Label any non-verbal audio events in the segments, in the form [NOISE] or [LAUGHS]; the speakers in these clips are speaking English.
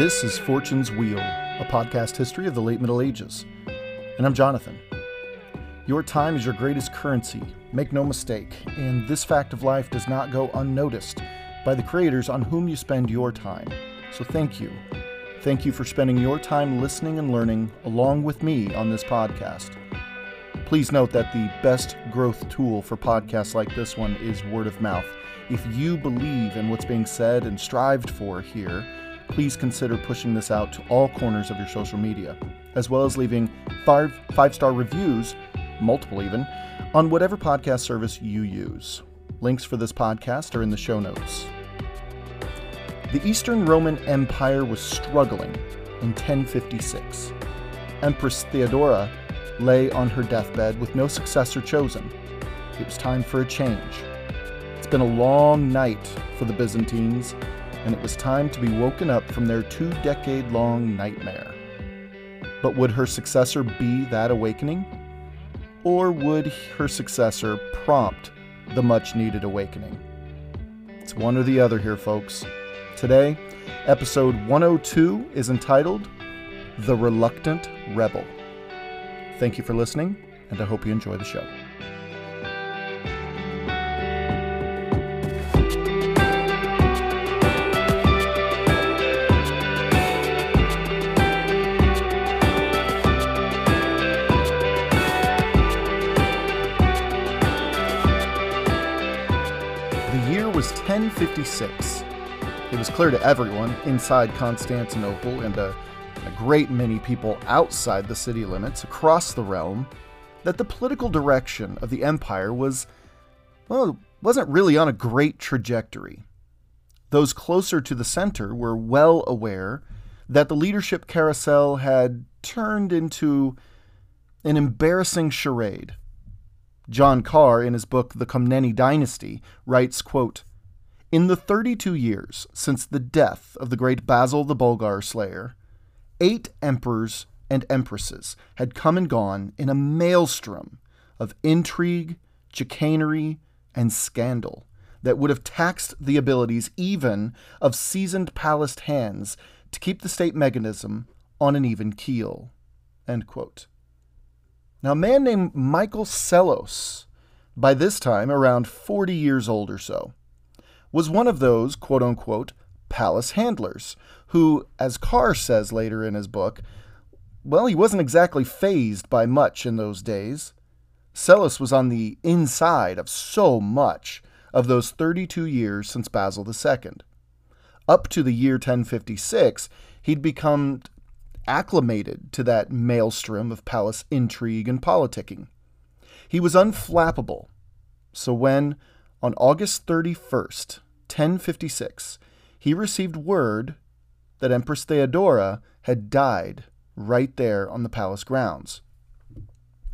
This is Fortune's Wheel, a podcast history of the late Middle Ages. And I'm Jonathan. Your time is your greatest currency, make no mistake, and this fact of life does not go unnoticed by the creators on whom you spend your time. So thank you. Thank you for spending your time listening and learning along with me on this podcast. Please note that the best growth tool for podcasts like this one is word of mouth. If you believe in what's being said and strived for here, please consider pushing this out to all corners of your social media, as well as leaving five, five star reviews, multiple even, on whatever podcast service you use. Links for this podcast are in the show notes. The Eastern Roman Empire was struggling in 1056. Empress Theodora lay on her deathbed with no successor chosen. It was time for a change. It's been a long night for the Byzantines, and it was time to be woken up from their two decade long nightmare. But would her successor be that awakening? Or would her successor prompt the much needed awakening? It's one or the other here, folks. Today, episode 102 is entitled The Reluctant Rebel. Thank you for listening, and I hope you enjoy the show. 1056. It was clear to everyone inside Constantinople and a, a great many people outside the city limits across the realm that the political direction of the empire was, well, wasn't really on a great trajectory. Those closer to the center were well aware that the leadership carousel had turned into an embarrassing charade. John Carr, in his book The Komneni Dynasty, writes, quote, In the 32 years since the death of the great Basil the Bulgar slayer, eight emperors and empresses had come and gone in a maelstrom of intrigue, chicanery, and scandal that would have taxed the abilities even of seasoned palaced hands to keep the state mechanism on an even keel. Now, a man named Michael Psellos, by this time around 40 years old or so, was one of those quote unquote palace handlers who, as Carr says later in his book, well, he wasn't exactly phased by much in those days. Psellos was on the inside of so much of those 32 years since Basil II. Up to the year 1056, he'd become acclimated to that maelstrom of palace intrigue and politicking. He was unflappable. So when, on August 31st, 1056, he received word that Empress Theodora had died right there on the palace grounds.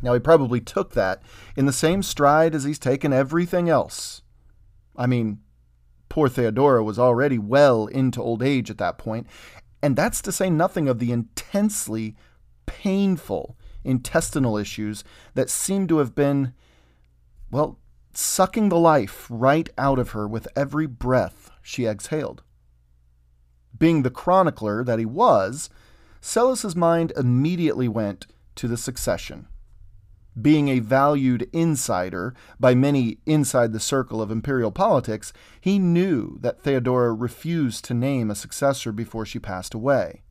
Now, he probably took that in the same stride as he's taken everything else. I mean, poor Theodora was already well into old age at that point, and that's to say nothing of the intensely painful intestinal issues that seemed to have been, well, sucking the life right out of her with every breath she exhaled. Being the chronicler that he was, Psellos's mind immediately went to the succession. Being a valued insider by many inside the circle of imperial politics, he knew that Theodora refused to name a successor before she passed away.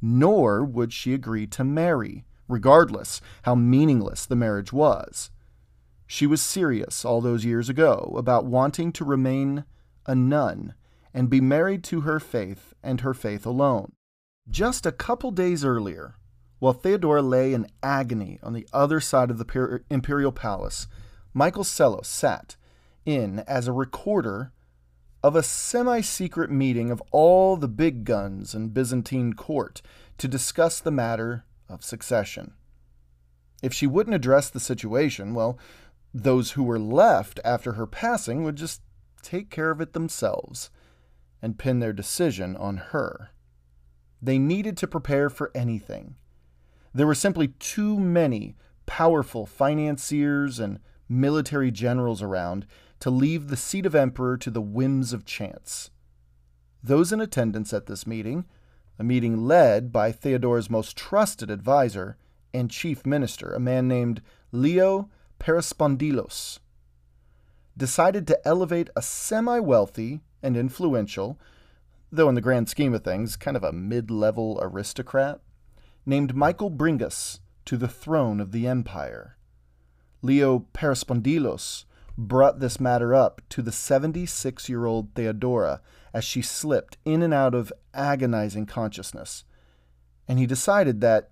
Nor would she agree to marry, regardless how meaningless the marriage was. She was serious all those years ago about wanting to remain a nun and be married to her faith and her faith alone. Just a couple days earlier, while Theodora lay in agony on the other side of the imperial palace, Michael Psellos sat in as a recorder of a semi secret meeting of all the big guns in Byzantine court to discuss the matter of succession. If she wouldn't address the situation, well, those who were left after her passing would just take care of it themselves and pin their decision on her. They needed to prepare for anything there were simply too many powerful financiers and military generals around to leave the seat of emperor to the whims of chance. Those in attendance at this meeting, a meeting led by Theodora's most trusted advisor and chief minister, a man named Leo Perispondylos, decided to elevate a semi wealthy and influential, though in the grand scheme of things, kind of a mid level aristocrat, named Michael Bringas to the throne of the empire. Leo Perispondylos brought this matter up to the 76 year old Theodora as she slipped in and out of agonizing consciousness, and he decided that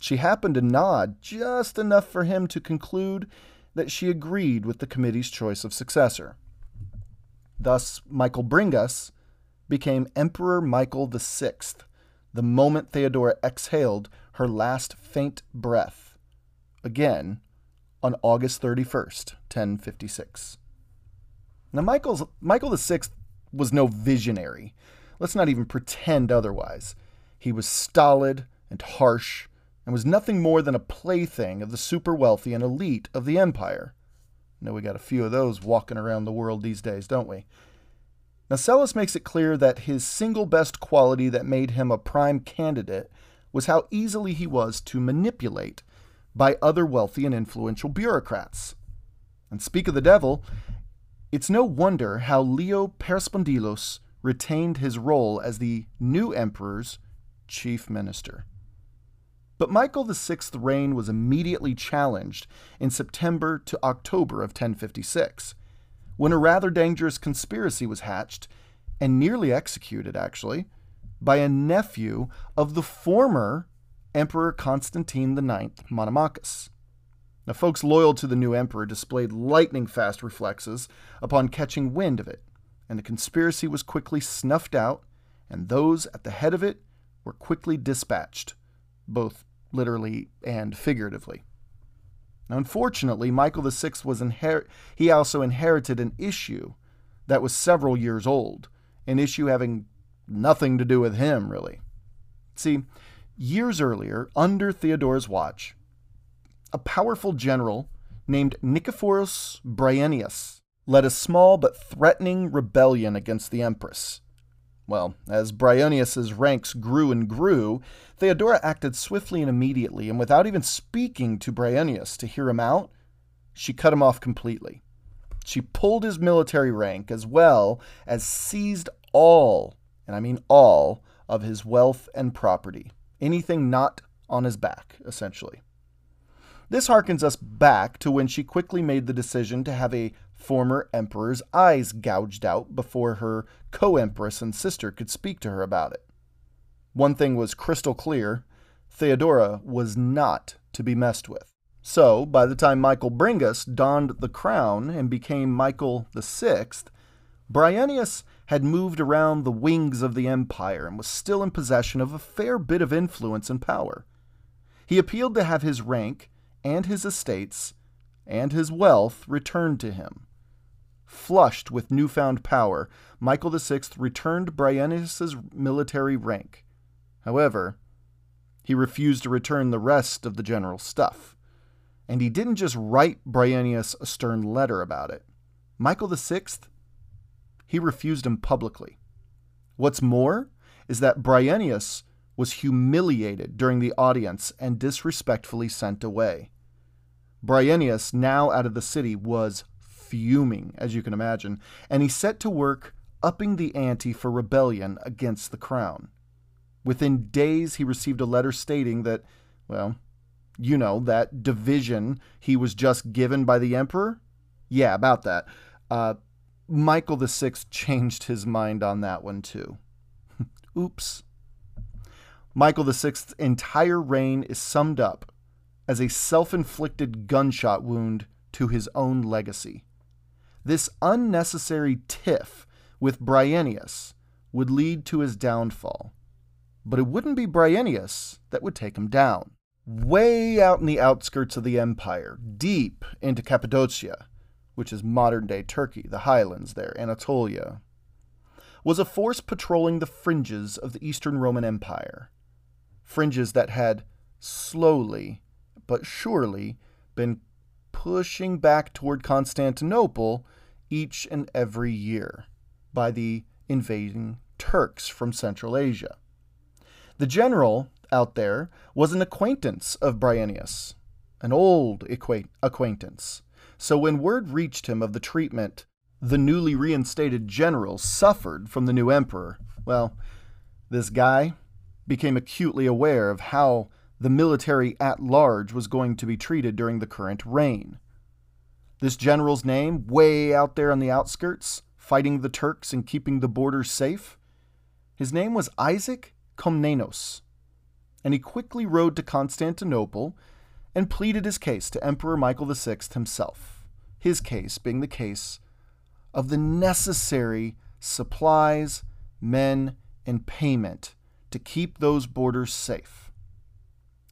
she happened to nod just enough for him to conclude that she agreed with the committee's choice of successor. Thus, Michael Bringas became Emperor Michael VI the moment Theodora exhaled her last faint breath, again on August 31st, 1056. Now, Michael's, Michael VI was no visionary. Let's not even pretend otherwise. He was stolid and harsh and was nothing more than a plaything of the super wealthy and elite of the empire. Know we got a few of those walking around the world these days, don't we? Now, Psellus makes it clear that his single best quality that made him a prime candidate was how easily he was to manipulate by other wealthy and influential bureaucrats. And speak of the devil, it's no wonder how Leo Perispondylos retained his role as the new emperor's chief minister. But Michael VI's reign was immediately challenged in September to October of 1056 when a rather dangerous conspiracy was hatched, and nearly executed, actually, by a nephew of the former Emperor Constantine IX Monomachus. Now, folks loyal to the new emperor displayed lightning fast reflexes upon catching wind of it, and the conspiracy was quickly snuffed out, and those at the head of it were quickly dispatched, both literally and figuratively. Now, unfortunately, Michael VI was inher- he also inherited an issue that was several years old, an issue having nothing to do with him, really. See, years earlier, under Theodora's watch, a powerful general named Nicephorus Bryennius led a small but threatening rebellion against the empress. Well, as Bryennius's ranks grew and grew, Theodora acted swiftly and immediately, and without even speaking to Bryennius to hear him out, she cut him off completely. She pulled his military rank as well as seized all, and I mean all, of his wealth and property. Anything not on his back, essentially. This harkens us back to when she quickly made the decision to have a former emperor's eyes gouged out before her co empress and sister could speak to her about it. One thing was crystal clear Theodora was not to be messed with. So, by the time Michael Bringas donned the crown and became Michael VI, Bryennius had moved around the wings of the empire and was still in possession of a fair bit of influence and power. He appealed to have his rank and his estates and his wealth returned to him. Flushed with newfound power, Michael VI returned Bryennius's military rank. However, he refused to return the rest of the general's stuff. And he didn't just write Bryennius a stern letter about it. Michael VI, he refused him publicly. What's more is that Bryennius was humiliated during the audience and disrespectfully sent away. Bryennius, now out of the city, was fuming, as you can imagine, and he set to work upping the ante for rebellion against the crown. Within days, he received a letter stating that, well, you know, that division he was just given by the emperor? Yeah, about that. Uh, Michael VI changed his mind on that one too. [LAUGHS] Oops. Michael VI's entire reign is summed up as a self inflicted gunshot wound to his own legacy. This unnecessary tiff with Bryennius would lead to his downfall. But it wouldn't be Bryennius that would take him down. Way out in the outskirts of the empire, deep into Cappadocia, which is modern day Turkey, the highlands there, Anatolia, was a force patrolling the fringes of the Eastern Roman Empire. Fringes that had slowly but surely been pushing back toward Constantinople each and every year by the invading Turks from Central Asia. The general out there was an acquaintance of Bryennius, an old acquaintance. So when word reached him of the treatment the newly reinstated general suffered from the new emperor, well, this guy became acutely aware of how the military at large was going to be treated during the current reign. This general's name, way out there on the outskirts, fighting the Turks and keeping the borders safe, his name was Isaac Komnenos, and he quickly rode to Constantinople and pleaded his case to Emperor Michael VI himself, his case being the case of the necessary supplies, men, and payment to keep those borders safe.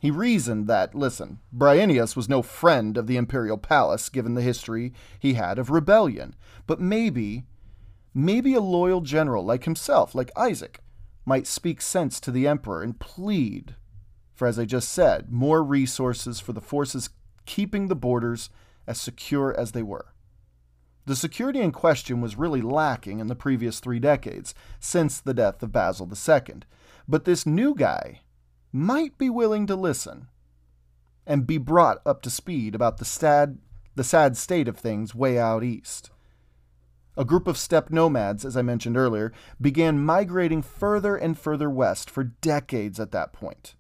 He reasoned that, listen, Bryennius was no friend of the imperial palace given the history he had of rebellion, but maybe, maybe a loyal general like himself, like Isaac, might speak sense to the emperor and plead for, as I just said, more resources for the forces keeping the borders as secure as they were. The security in question was really lacking in the previous three decades, since the death of Basil II. But this new guy might be willing to listen and be brought up to speed about the sad, the sad state of things way out east. A group of steppe nomads, as I mentioned earlier, began migrating further and further west for decades at that point.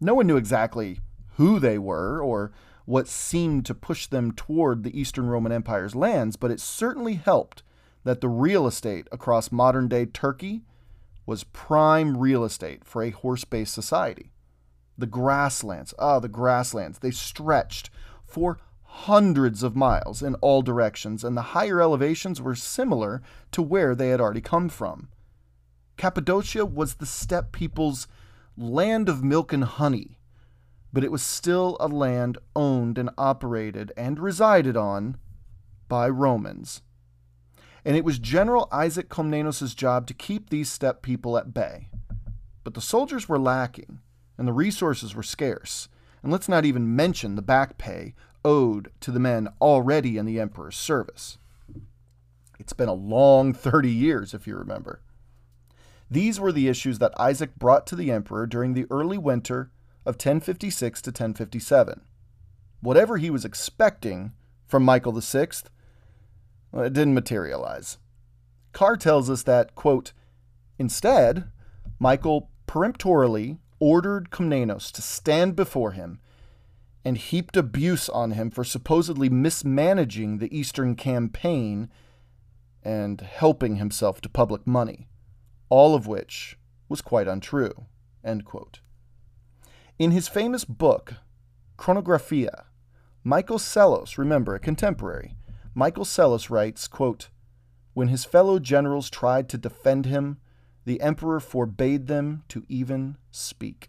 No one knew exactly who they were or what seemed to push them toward the Eastern Roman Empire's lands, but it certainly helped that the real estate across modern day Turkey was prime real estate for a horse based society. The grasslands, ah, the grasslands, they stretched for hundreds of miles in all directions, and the higher elevations were similar to where they had already come from. Cappadocia was the steppe people's land of milk and honey, but it was still a land owned and operated and resided on by Romans. And it was General Isaac Komnenos' job to keep these steppe people at bay. But the soldiers were lacking, and the resources were scarce, and let's not even mention the back pay owed to the men already in the emperor's service. It's been a long 30 years, if you remember. These were the issues that Isaac brought to the emperor during the early winter of 1056 to 1057. Whatever he was expecting from Michael VI, well, it didn't materialize. Carr tells us that, quote, instead, Michael peremptorily ordered Komnenos to stand before him and heaped abuse on him for supposedly mismanaging the Eastern campaign and helping himself to public money, all of which was quite untrue. In his famous book, Chronographia, Michael Psellos, remember, a contemporary, Michael Psellos writes, quote, When his fellow generals tried to defend him, the emperor forbade them to even speak.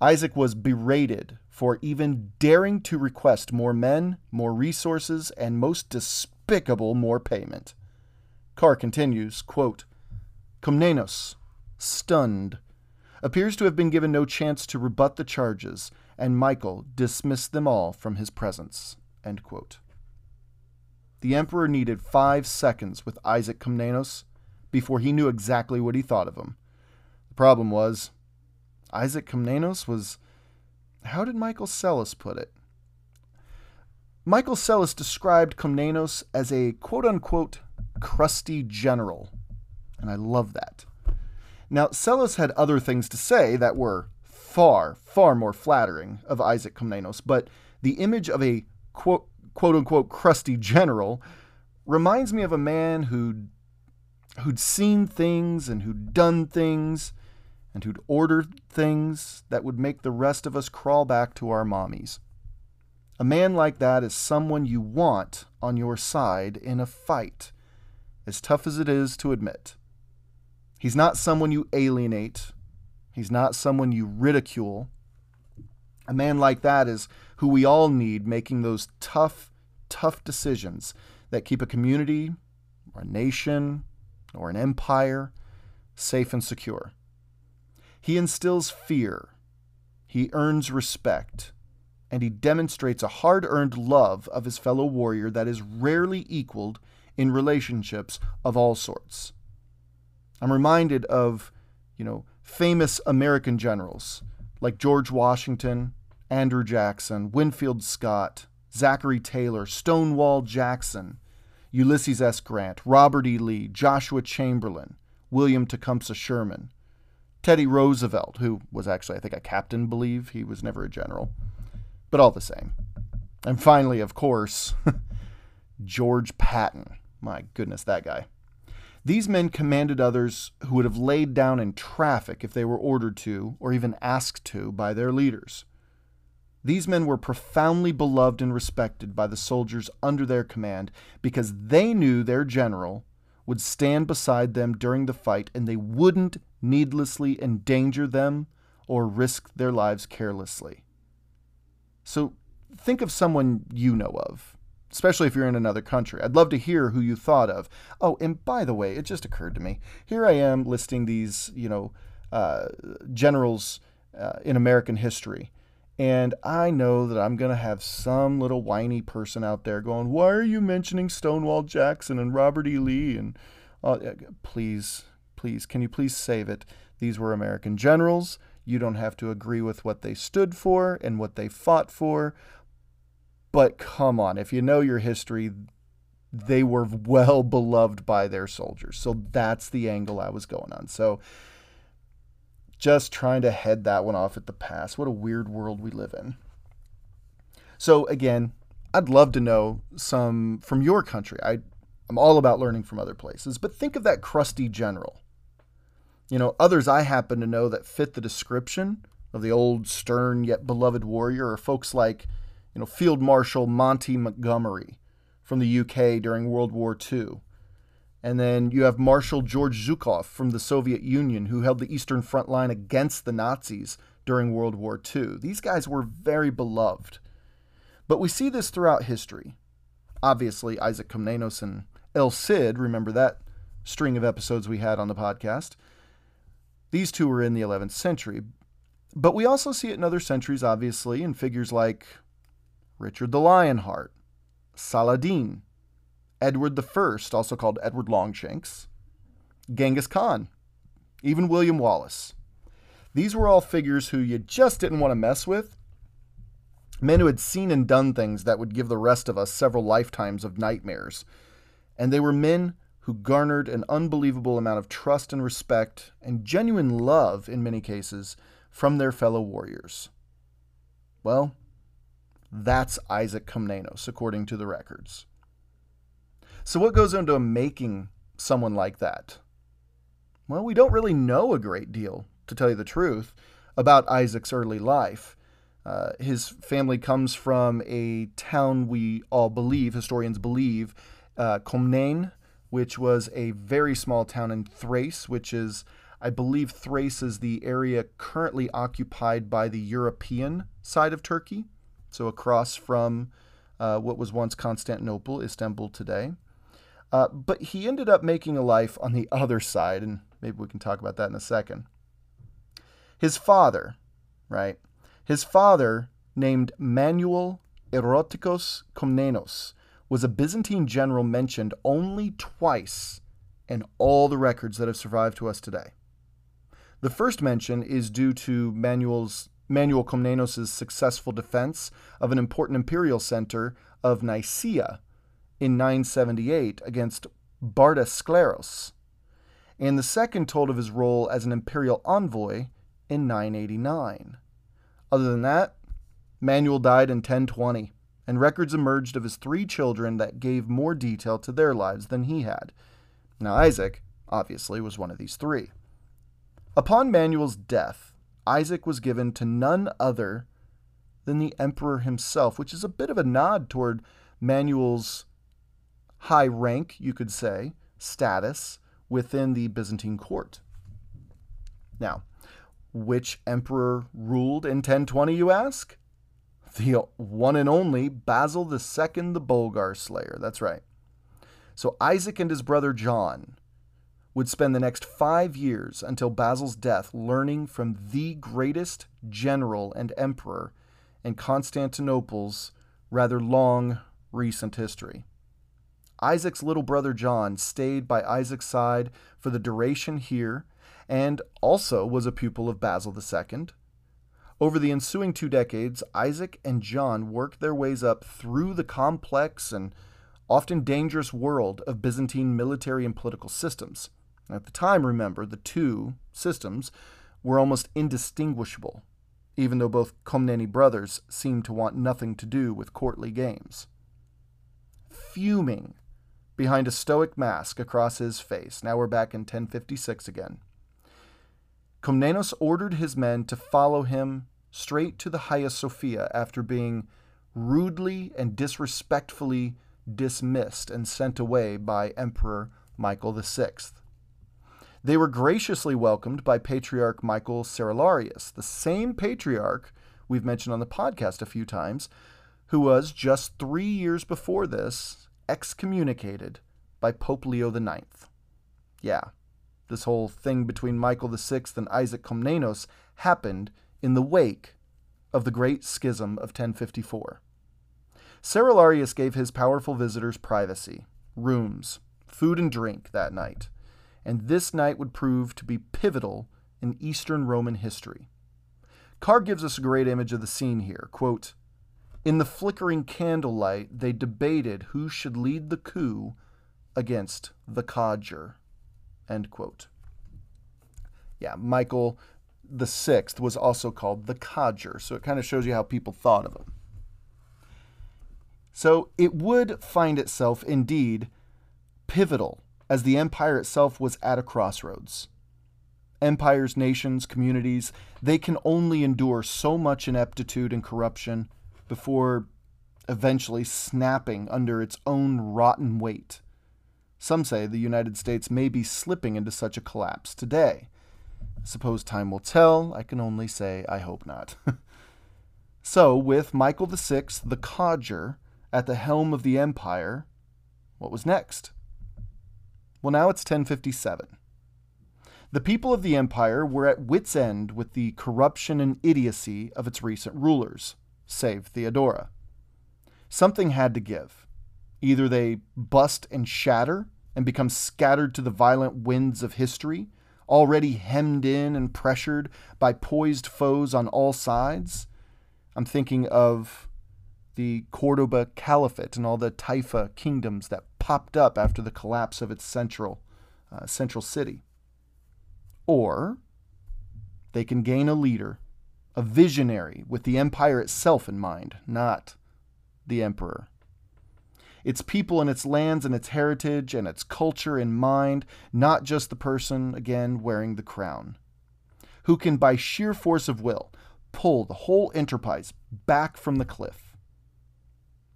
Isaac was berated for even daring to request more men, more resources, and most despicable more payment. Carr continues, quote, Komnenos, stunned, appears to have been given no chance to rebut the charges, and Michael dismissed them all from his presence. The emperor needed five seconds with Isaac Komnenos before he knew exactly what he thought of him. The problem was, Isaac Komnenos was. How did Michael Psellos put it? Michael Psellos described Komnenos as a quote unquote crusty general, and I love that. Now, Psellos had other things to say that were far, far more flattering of Isaac Komnenos, but the image of a quote, quote unquote crusty general reminds me of a man who'd, who'd seen things and who'd done things and who'd ordered things that would make the rest of us crawl back to our mommies. A man like that is someone you want on your side in a fight, as tough as it is to admit. He's not someone you alienate. He's not someone you ridicule. A man like that is who we all need making those tough, tough decisions that keep a community, or a nation, or an empire safe and secure. He instills fear, he earns respect, and he demonstrates a hard earned love of his fellow warrior that is rarely equaled in relationships of all sorts. I'm reminded of you know, famous American generals like George Washington, Andrew Jackson, Winfield Scott, Zachary Taylor, Stonewall Jackson, Ulysses S. Grant, Robert E. Lee, Joshua Chamberlain, William Tecumseh Sherman, Teddy Roosevelt, who was actually, I think, a captain, believe he was never a general, but all the same. And finally, of course, [LAUGHS] George Patton. My goodness, that guy. These men commanded others who would have laid down in traffic if they were ordered to, or even asked to, by their leaders. These men were profoundly beloved and respected by the soldiers under their command because they knew their general would stand beside them during the fight and they wouldn't needlessly endanger them or risk their lives carelessly. So think of someone you know of, especially if you're in another country. I'd love to hear who you thought of. Oh, and by the way, it just occurred to me. Here I am listing these, you know, uh, generals uh, in American history. And I know that I'm going to have some little whiny person out there going, Why are you mentioning Stonewall Jackson and Robert E. Lee? And uh, please, please, can you please save it? These were American generals. You don't have to agree with what they stood for and what they fought for. But come on, if you know your history, they were well beloved by their soldiers. So that's the angle I was going on. So just trying to head that one off at the pass. What a weird world we live in. So, again, I'd love to know some from your country. I, I'm all about learning from other places, but think of that crusty general. You know, others I happen to know that fit the description of the old, stern, yet beloved warrior are folks like, you know, Field Marshal Monty Montgomery from the UK during World War II, and then you have Marshal George Zhukov from the Soviet Union, who held the Eastern Front line against the Nazis during World War II. These guys were very beloved. But we see this throughout history. Obviously, Isaac Komnenos and El Cid, remember that string of episodes we had on the podcast? These two were in the 11th century. But we also see it in other centuries, obviously, in figures like Richard the Lionheart, Saladin, Edward I, also called Edward Longshanks, Genghis Khan, even William Wallace. These were all figures who you just didn't want to mess with. Men who had seen and done things that would give the rest of us several lifetimes of nightmares. And they were men who garnered an unbelievable amount of trust and respect and genuine love, in many cases, from their fellow warriors. Well, that's Isaac Komnenos, according to the records. So, what goes into making someone like that? Well, we don't really know a great deal, to tell you the truth, about Isaac's early life. Uh, his family comes from a town we all believe, historians believe, uh, Komnein, which was a very small town in Thrace, which is, I believe, Thrace is the area currently occupied by the European side of Turkey, so across from uh, what was once Constantinople, Istanbul today. Uh, but he ended up making a life on the other side, and maybe we can talk about that in a second. His father, right? His father, named Manuel Erotikos Komnenos, was a Byzantine general mentioned only twice in all the records that have survived to us today. The first mention is due to Manuel's Manuel Komnenos' successful defense of an important imperial center of Nicaea in 978 against Bardas Skleros, and the second told of his role as an imperial envoy in 989. Other than that, Manuel died in 1020, and records emerged of his three children that gave more detail to their lives than he had. Now, Isaac, obviously, was one of these three. Upon Manuel's death, Isaac was given to none other than the emperor himself, which is a bit of a nod toward Manuel's high rank, you could say, status within the Byzantine court. Now, which emperor ruled in 1020, you ask? The one and only Basil II the Bulgar Slayer. That's right. So Isaac and his brother John would spend the next five years until Basil's death learning from the greatest general and emperor in Constantinople's rather long recent history. Isaac's little brother John stayed by Isaac's side for the duration here, and also was a pupil of Basil II. Over the ensuing two decades, Isaac and John worked their ways up through the complex and often dangerous world of Byzantine military and political systems. At the time, remember, the two systems were almost indistinguishable, even though both Komneni brothers seemed to want nothing to do with courtly games. Fuming behind a stoic mask across his face, now we're back in 1056 again, Komnenos ordered his men to follow him straight to the Hagia Sophia after being rudely and disrespectfully dismissed and sent away by Emperor Michael VI. They were graciously welcomed by Patriarch Michael Cerularius, the same patriarch we've mentioned on the podcast a few times, who was just three years before this excommunicated by Pope Leo IX. Yeah, this whole thing between Michael VI and Isaac Komnenos happened in the wake of the Great Schism of 1054. Cerularius gave his powerful visitors privacy, rooms, food and drink that night, and this night would prove to be pivotal in Eastern Roman history. Carr gives us a great image of the scene here. Quote, in the flickering candlelight, they debated who should lead the coup against the codger. End quote. Yeah, Michael the Sixth was also called the codger, so it kind of shows you how people thought of him. So it would find itself indeed pivotal as the empire itself was at a crossroads. Empires, nations, communities, they can only endure so much ineptitude and corruption before eventually snapping under its own rotten weight. Some say the United States may be slipping into such a collapse today. Suppose time will tell. I can only say I hope not. [LAUGHS] so, with Michael VI, the codger, at the helm of the empire, what was next? Well, now it's 1057. The people of the empire were at wits' end with the corruption and idiocy of its recent rulers, save Theodora. Something had to give. Either they bust and shatter and become scattered to the violent winds of history, already hemmed in and pressured by poised foes on all sides. I'm thinking of the Cordoba Caliphate and all the Taifa kingdoms that popped up after the collapse of its central, uh, central city. Or they can gain a leader, a visionary with the empire itself in mind, not the emperor its people and its lands and its heritage and its culture in mind, not just the person, again, wearing the crown. Who can, by sheer force of will, pull the whole enterprise back from the cliff.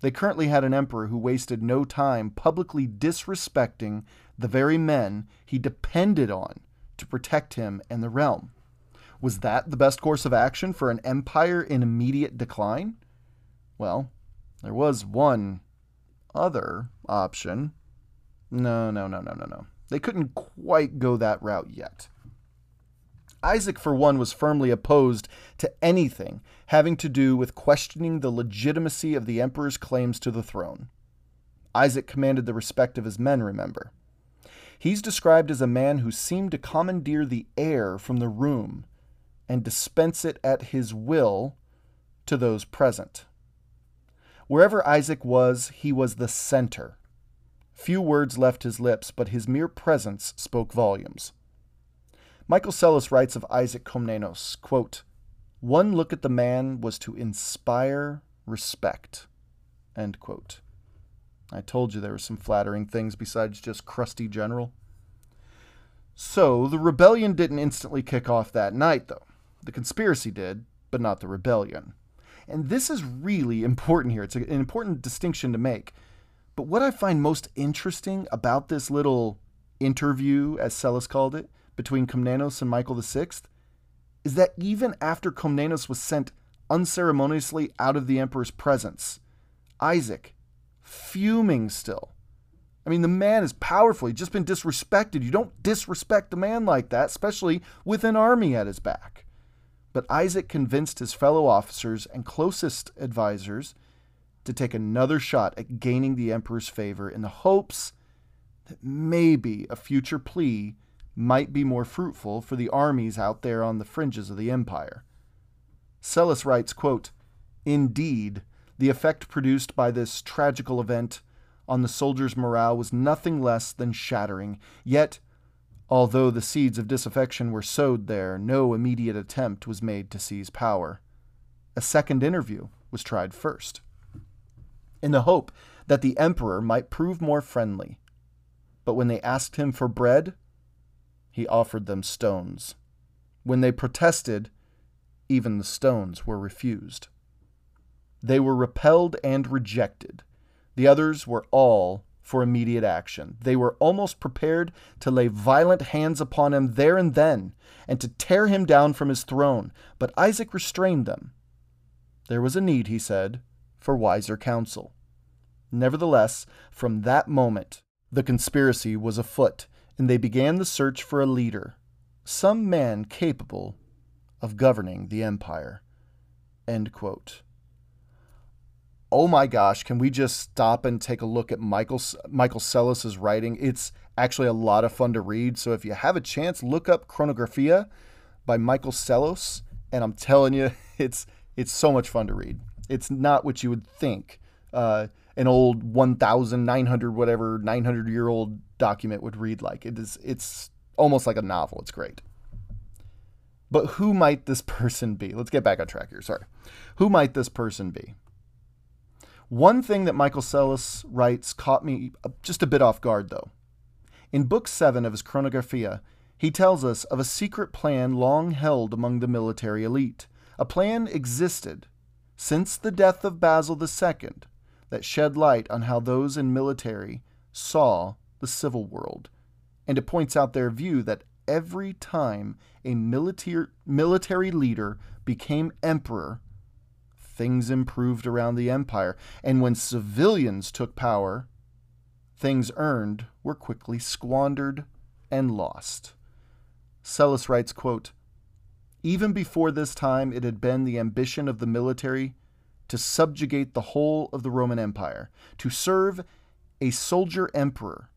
They currently had an emperor who wasted no time publicly disrespecting the very men he depended on to protect him and the realm. Was that the best course of action for an empire in immediate decline? Well, there was one other option. No, no, no, no, no, no. They couldn't quite go that route yet. Isaac, for one, was firmly opposed to anything having to do with questioning the legitimacy of the emperor's claims to the throne. Isaac commanded the respect of his men, remember. He's described as a man who seemed to commandeer the air from the room and dispense it at his will to those present. Wherever Isaac was, he was the center. Few words left his lips, but his mere presence spoke volumes. Michael Psellos writes of Isaac Komnenos, quote, One look at the man was to inspire respect. End quote. I told you there were some flattering things besides just crusty general. So, the rebellion didn't instantly kick off that night, though. The conspiracy did, but not the rebellion. And this is really important here. It's an important distinction to make. But what I find most interesting about this little interview, as Psellos called it, between Komnenos and Michael VI, is that even after Komnenos was sent unceremoniously out of the emperor's presence, Isaac, fuming still. I mean, the man is powerful. He's just been disrespected. You don't disrespect a man like that, especially with an army at his back. But Isaac convinced his fellow officers and closest advisers to take another shot at gaining the emperor's favor in the hopes that maybe a future plea might be more fruitful for the armies out there on the fringes of the empire. Psellus writes, quote, Indeed, the effect produced by this tragical event on the soldiers' morale was nothing less than shattering. Yet, although the seeds of disaffection were sowed there, no immediate attempt was made to seize power. A second interview was tried first, in the hope that the emperor might prove more friendly. But when they asked him for bread, he offered them stones. When they protested, even the stones were refused. They were repelled and rejected. The others were all for immediate action. They were almost prepared to lay violent hands upon him there and then, and to tear him down from his throne, but Isaac restrained them. There was a need, he said, for wiser counsel. Nevertheless, from that moment, the conspiracy was afoot, and they began the search for a leader, some man capable of governing the empire. Oh my gosh, can we just stop and take a look at Michael Michael Psellus's writing? It's actually a lot of fun to read. So if you have a chance, look up Chronographia by Michael Psellus, and I'm telling you, [LAUGHS] it's it's so much fun to read. It's not what you would think uh, an old 1,900 whatever 900 year old document would read like. It is it's almost like a novel. It's great. But who might this person be? Let's get back on track here. Sorry. Who might this person be? One thing that Michael Psellus writes caught me just a bit off guard, though. In Book 7 of his Chronographia, he tells us of a secret plan long held among the military elite. A plan existed since the death of Basil II that shed light on how those in military saw the civil world, and it points out their view that every time a military, military leader became emperor, things improved around the empire. And when civilians took power, things earned were quickly squandered and lost. Psellus writes, quote, Even before this time, it had been the ambition of the military to subjugate the whole of the Roman Empire, to serve a soldier emperor,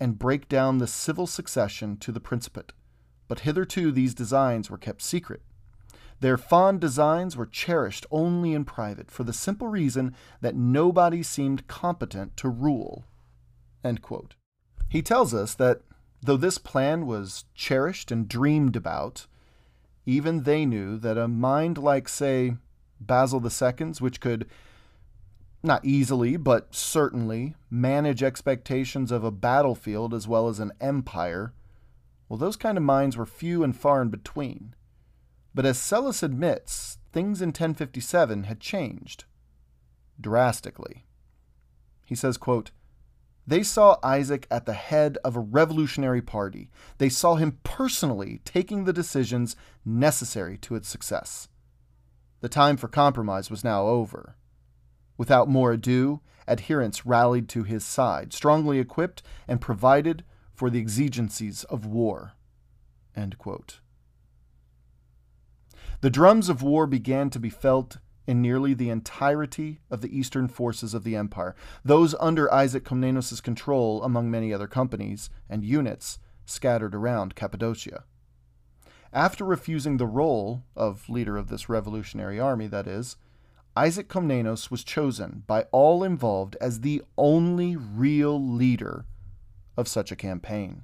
and break down the civil succession to the principate. But hitherto these designs were kept secret their fond designs were cherished only in private for the simple reason that nobody seemed competent to rule. He tells us that though this plan was cherished and dreamed about, even they knew that a mind like, say, Basil II's, which could not easily, but certainly manage expectations of a battlefield as well as an empire, well, those kind of minds were few and far in between. But as Psellus admits, things in 1057 had changed drastically. He says, quote, they saw Isaac at the head of a revolutionary party. They saw him personally taking the decisions necessary to its success. The time for compromise was now over. Without more ado, adherents rallied to his side, strongly equipped and provided for the exigencies of war. End quote. The drums of war began to be felt in nearly the entirety of the eastern forces of the empire, those under Isaac Komnenos' control, among many other companies and units scattered around Cappadocia. After refusing the role of leader of this revolutionary army, that is, Isaac Komnenos was chosen by all involved as the only real leader of such a campaign.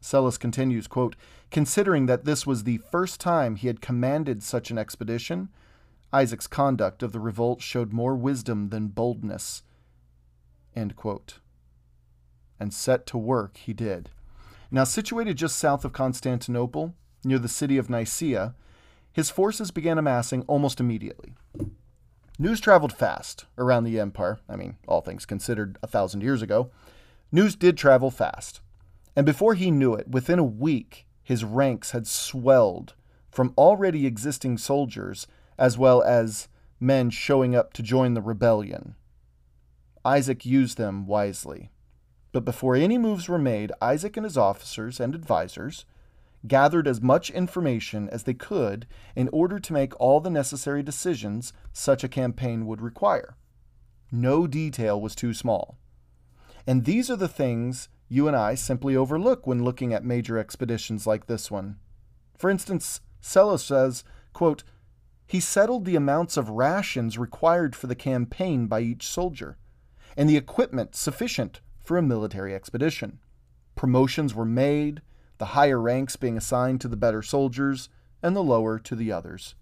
Psellus continues, quote, Considering that this was the first time he had commanded such an expedition, Isaac's conduct of the revolt showed more wisdom than boldness. And set to work he did. Now, situated just south of Constantinople, near the city of Nicaea, his forces began amassing almost immediately. News traveled fast around the empire. I mean, all things considered, a thousand years ago. News did travel fast. And before he knew it, within a week, his ranks had swelled from already existing soldiers as well as men showing up to join the rebellion. Isaac used them wisely. But before any moves were made, Isaac and his officers and advisers gathered as much information as they could in order to make all the necessary decisions such a campaign would require. No detail was too small. And these are the things you and I simply overlook when looking at major expeditions like this one. For instance, Psellos says, quote, he settled the amounts of rations required for the campaign by each soldier, and the equipment sufficient for a military expedition. Promotions were made, the higher ranks being assigned to the better soldiers, and the lower to the others.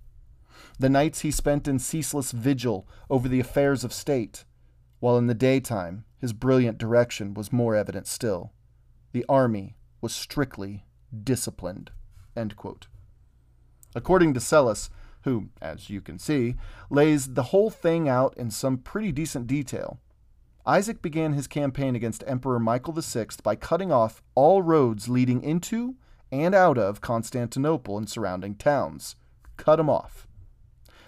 The nights he spent in ceaseless vigil over the affairs of state, while in the daytime his brilliant direction was more evident still. The army was strictly disciplined. According to Psellos, who, as you can see, lays the whole thing out in some pretty decent detail, Isaac began his campaign against Emperor Michael VI by cutting off all roads leading into and out of Constantinople and surrounding towns. Cut them off.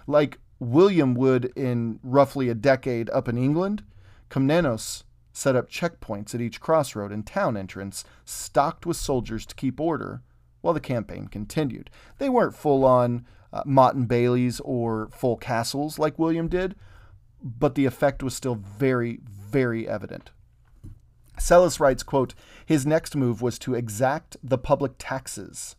Like William would in roughly a decade up in England, Komnenos set up checkpoints at each crossroad and town entrance, stocked with soldiers to keep order while the campaign continued. They weren't full on uh, Motte and Baileys or full castles like William did, but the effect was still very, very evident. Psellos writes, quote, his next move was to exact the public taxes.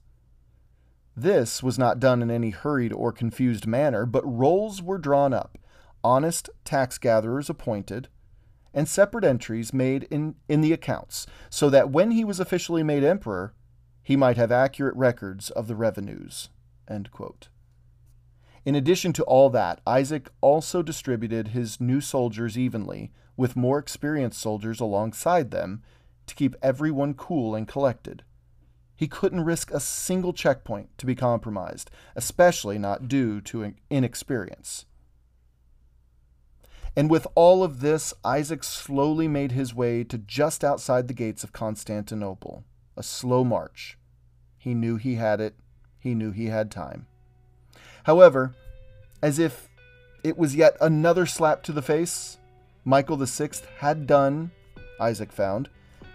This was not done in any hurried or confused manner, but rolls were drawn up, honest tax gatherers appointed, and separate entries made in, in the accounts, so that when he was officially made emperor, he might have accurate records of the revenues. In addition to all that, Isaac also distributed his new soldiers evenly, with more experienced soldiers alongside them, to keep everyone cool and collected. He couldn't risk a single checkpoint to be compromised, especially not due to inexperience. And with all of this, Isaac slowly made his way to just outside the gates of Constantinople. A slow march. He knew he had it, he knew he had time. However, as if it was yet another slap to the face, Michael VI had done, Isaac found,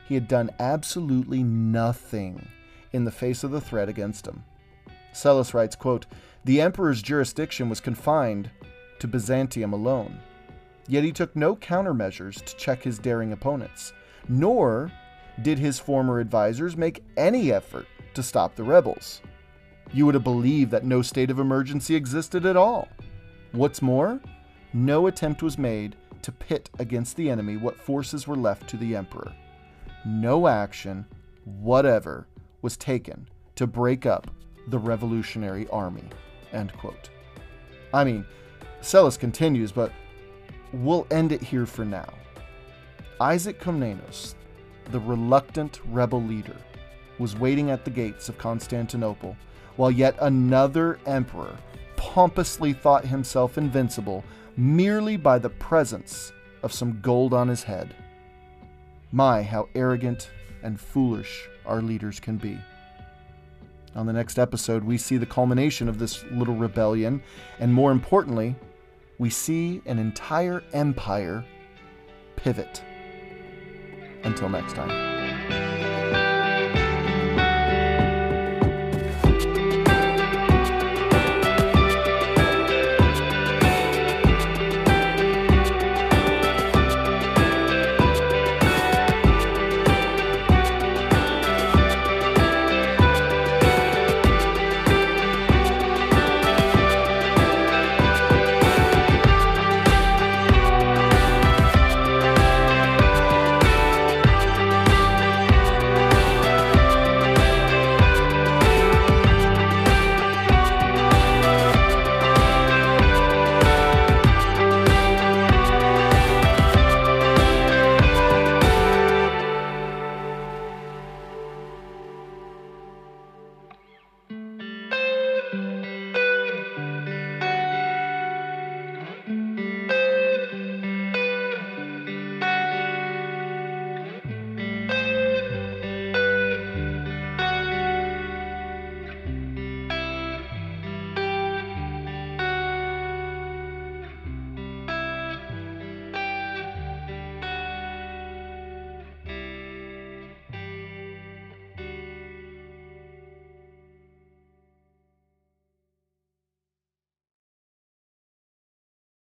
he had done absolutely nothing in the face of the threat against him. Psellos writes, quote, The emperor's jurisdiction was confined to Byzantium alone, yet he took no countermeasures to check his daring opponents, nor did his former advisers make any effort to stop the rebels. You would have believed that no state of emergency existed at all. What's more, no attempt was made to pit against the enemy what forces were left to the emperor. No action, whatever, was taken to break up the revolutionary army. End quote. I mean, Psellos continues, but we'll end it here for now. Isaac Komnenos, the reluctant rebel leader, was waiting at the gates of Constantinople while yet another emperor pompously thought himself invincible merely by the presence of some gold on his head. My, how arrogant and foolish our leaders can be. On the next episode, we see the culmination of this little rebellion, and more importantly, we see an entire empire pivot. Until next time.